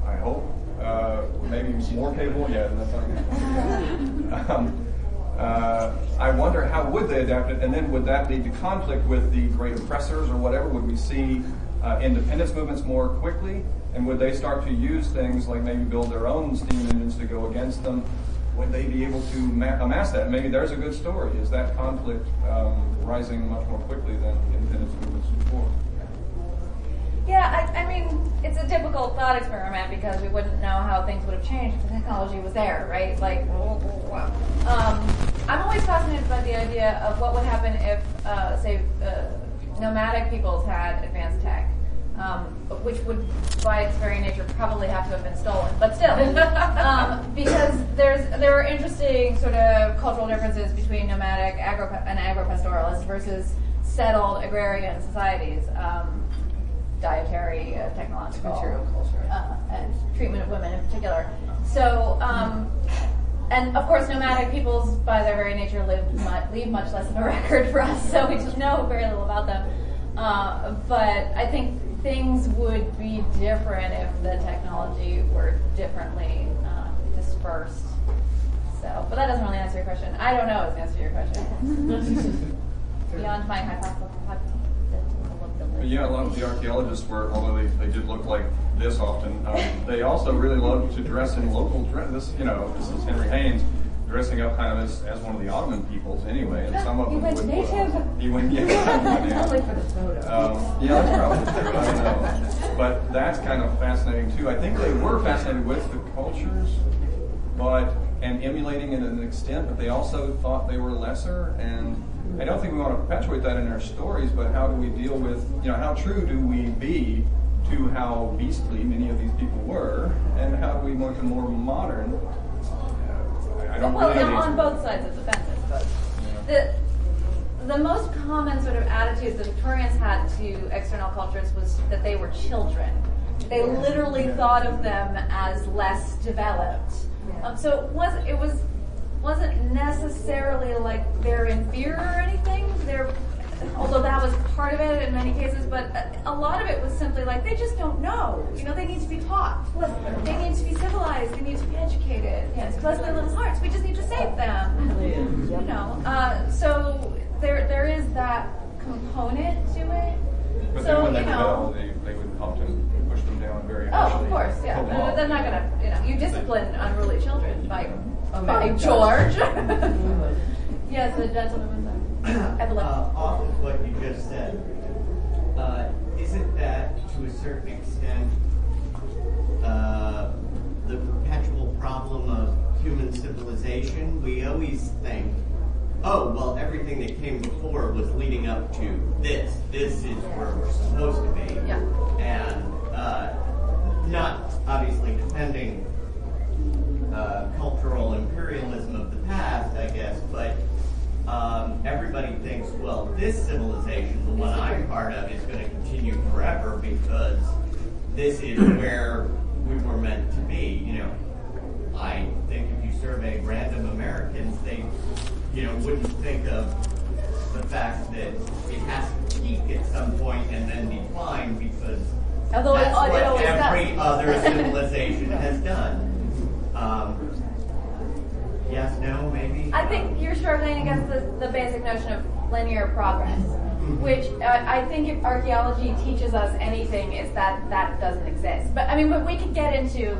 I hope, uh, maybe more capable. Yeah, that's not (laughs) um, uh, I wonder how would they adapt it, and then would that lead to conflict with the great oppressors or whatever? Would we see uh, independence movements more quickly? And would they start to use things like maybe build their own steam engines to go against them? Would they be able to ma- amass that? Maybe there's a good story. Is that conflict um, rising much more quickly than independence movements before? Yeah, I, I mean, it's a difficult thought experiment because we wouldn't know how things would have changed if the technology was there, right? Like, um, I'm always fascinated by the idea of what would happen if, uh, say, uh, nomadic peoples had advanced tech. Um, which would, by its very nature, probably have to have been stolen. But still, (laughs) um, because there's there are interesting sort of cultural differences between nomadic agro and agropastoralists versus settled agrarian societies. Um, dietary, uh, technological, Material culture. uh, and treatment of women in particular. So, um, and of course, nomadic peoples, by their very nature, live much, leave much less of a (laughs) record for us, so we just know very little about them. Uh, but I think things would be different if the technology were differently uh, dispersed. So, but that doesn't really answer your question. I don't know is the answer to your question. (laughs) Beyond my hypothetical. Yeah, a lot of the archaeologists were, although they, they did look like this often, um, they also really loved to dress in local dress. This, you know, this is Henry Haynes dressing up kind of as, as one of the Ottoman peoples anyway, and some of He them went would. native. He went, yeah. (laughs) Only for the photo. Um, yeah, that's probably true. I don't know. But that's kind of fascinating too. I think they were fascinated with the cultures, but and emulating it to an extent, but they also thought they were lesser. And I don't think we want to perpetuate that in our stories. But how do we deal with you know how true do we be to how beastly many of these people were, and how do we make them more modern? I don't well, really on, know on both sides of the fence, I suppose. The, the most common sort of attitudes the Victorians had to external cultures was that they were children. They literally thought of them as less developed. Um, so it was it was wasn't necessarily like they're inferior or anything. They're although that was part of it in many cases, but a, a lot of it was simply like they just don't know. You know, they need to be taught. They need to be civilized. They need to be educated. Yes, bless their little hearts. We just need to save them. You know, uh, so there there is that component to it. But so then when they you know. rebel, they, they would often push them down very Oh, of course, yeah. Pull them off. They're not gonna, you know, you discipline unruly children by, Oh, by George. gosh. (laughs) yes, the gentleman was there. Evelyn. Uh, off of what you just said, uh, isn't that to a certain extent uh, the perpetual problem of human civilization? We always think, oh, well, everything that came before was leading up to this. This is where we're supposed to be. Yeah. And uh, not obviously defending uh, cultural imperialism of the past, I guess, but um, everybody thinks, well, this civilization, the one I'm part of, is going to continue forever because this is where we were meant to be. You know, I think if you survey random Americans, they, you know, wouldn't think of the fact that it has to peak at some point and then decline because Although that's it what always every does. other (laughs) civilization has done. Um, yes, no, maybe. I think you're struggling against the, the basic notion of linear progress, which uh, I think if archaeology teaches us anything is that that doesn't exist. But I mean, but we could get into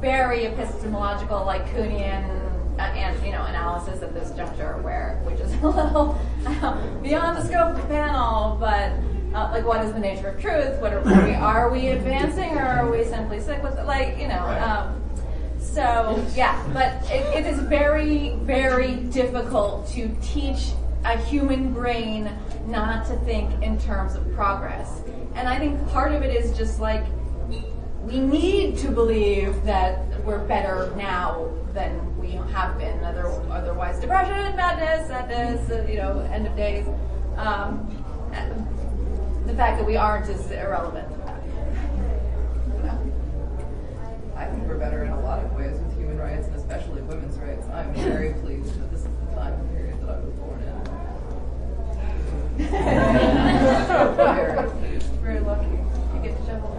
very epistemological, like Kuhnian, uh, and you know, analysis at this juncture, where which is a little beyond the scope of the panel, but. Uh, like what is the nature of truth? What are, are we are we advancing or are we simply sick with like you know? Right. Um, so yeah, but it, it is very, very difficult to teach a human brain not to think in terms of progress. And I think part of it is just like we need to believe that we're better now than we have been. Other, otherwise, depression, madness, sadness, uh, you know, end of days. Um, the fact that we aren't is irrelevant. I think we're better in a lot of ways with human rights especially women's rights. I'm very pleased that this is the time period that I was born in. very pleased, very lucky. You get to shovel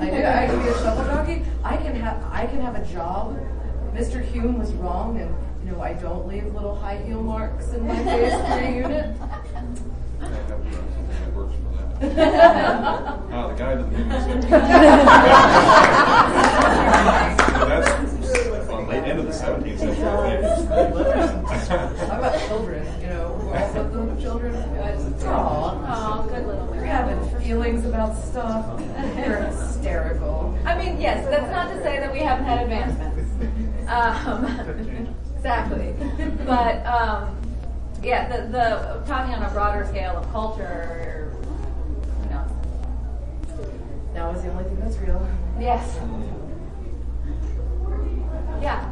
I do. I can be a shovel jockey. I can have. I can have a job. Mr. Hume was wrong, and you know I don't leave little high heel marks in my face for a unit. Ah, the guy that (laughs) (laughs) (laughs) the That's on late end of the 17th century. How about children? You know, we're all the children. Oh, good little They're having feelings about stuff. They're hysterical. I mean, yes, that's not to say that we haven't had advancements. Um, (laughs) exactly. But, um, yeah, the, the, talking on a broader scale of culture, who knows? Now is the only thing that's real. Yes. Yeah.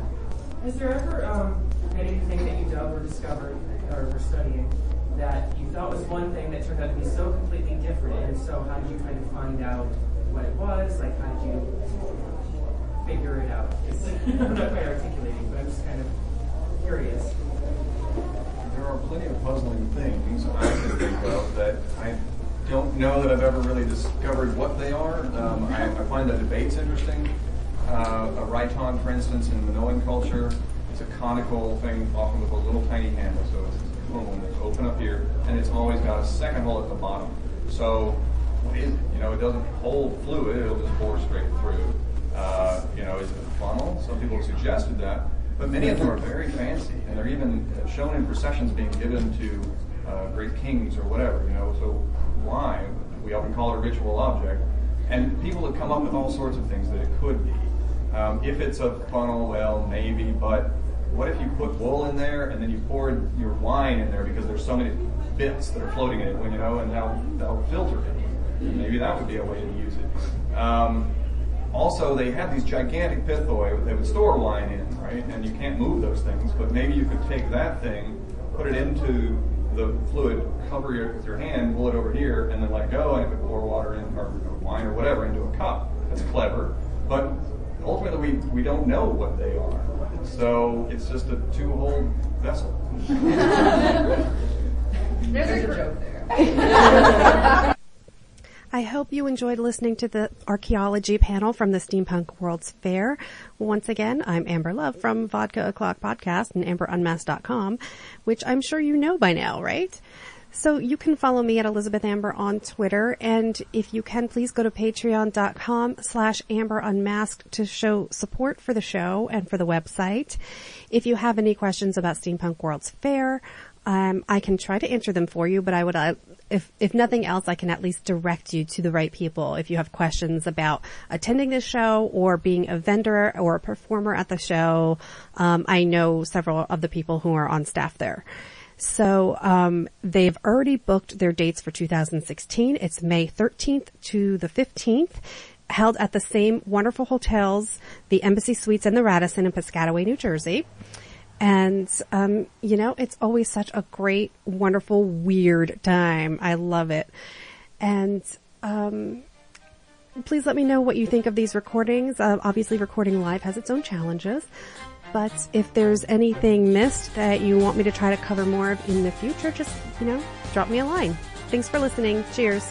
Has there ever um, been anything that you dug or discovered or were studying that you thought was one thing that turned out to be so completely different? And so, how did you kind of find out what it was? Like, how did you figure it out? It's, (laughs) I'm not quite articulating, but I'm just kind of curious. There are plenty of puzzling things I can think of that I don't know that I've ever really discovered what they are. Um, I, I find the debates interesting. Uh, a rhyton, for instance, in Minoan culture, it's a conical thing, often with a little tiny handle. So it's one that's open up here, and it's always got a second hole at the bottom. So what is it? You know, it doesn't hold fluid; it'll just pour straight through. Uh, you know, is it a funnel? Some people have suggested that, but many of them are very fancy, and they're even shown in processions being given to uh, great kings or whatever. You know, so why? We often call it a ritual object, and people have come up with all sorts of things that it could be. Um, if it's a funnel, well, maybe, but what if you put wool in there and then you poured your wine in there because there's so many bits that are floating in it, you know, and that'll, that'll filter it. Maybe that would be a way to use it. Um, also, they had these gigantic pithoi they would store wine in, right? And you can't move those things, but maybe you could take that thing, put it into the fluid, cover it with your hand, pull it over here, and then let go, and it would pour water in, or wine or whatever, into a cup. That's clever. But ultimately, we, we don't know what they are. So it's just a two-hole vessel. (laughs) There's a joke there. (laughs) I hope you enjoyed listening to the archaeology panel from the Steampunk World's Fair. Once again, I'm Amber Love from Vodka O'Clock Podcast and AmberUnmasked.com, which I'm sure you know by now, right? So you can follow me at Elizabeth Amber on Twitter, and if you can, please go to patreon.com slash Amber Unmasked to show support for the show and for the website. If you have any questions about Steampunk World's Fair, um, I can try to answer them for you, but I would, uh, if if nothing else, I can at least direct you to the right people. If you have questions about attending the show or being a vendor or a performer at the show, um, I know several of the people who are on staff there. So um, they've already booked their dates for 2016. It's May 13th to the 15th. Held at the same wonderful hotels, the Embassy Suites and the Radisson in Piscataway, New Jersey. And, um, you know, it's always such a great, wonderful, weird time. I love it. And, um, please let me know what you think of these recordings. Uh, obviously recording live has its own challenges. But if there's anything missed that you want me to try to cover more of in the future, just, you know, drop me a line. Thanks for listening. Cheers.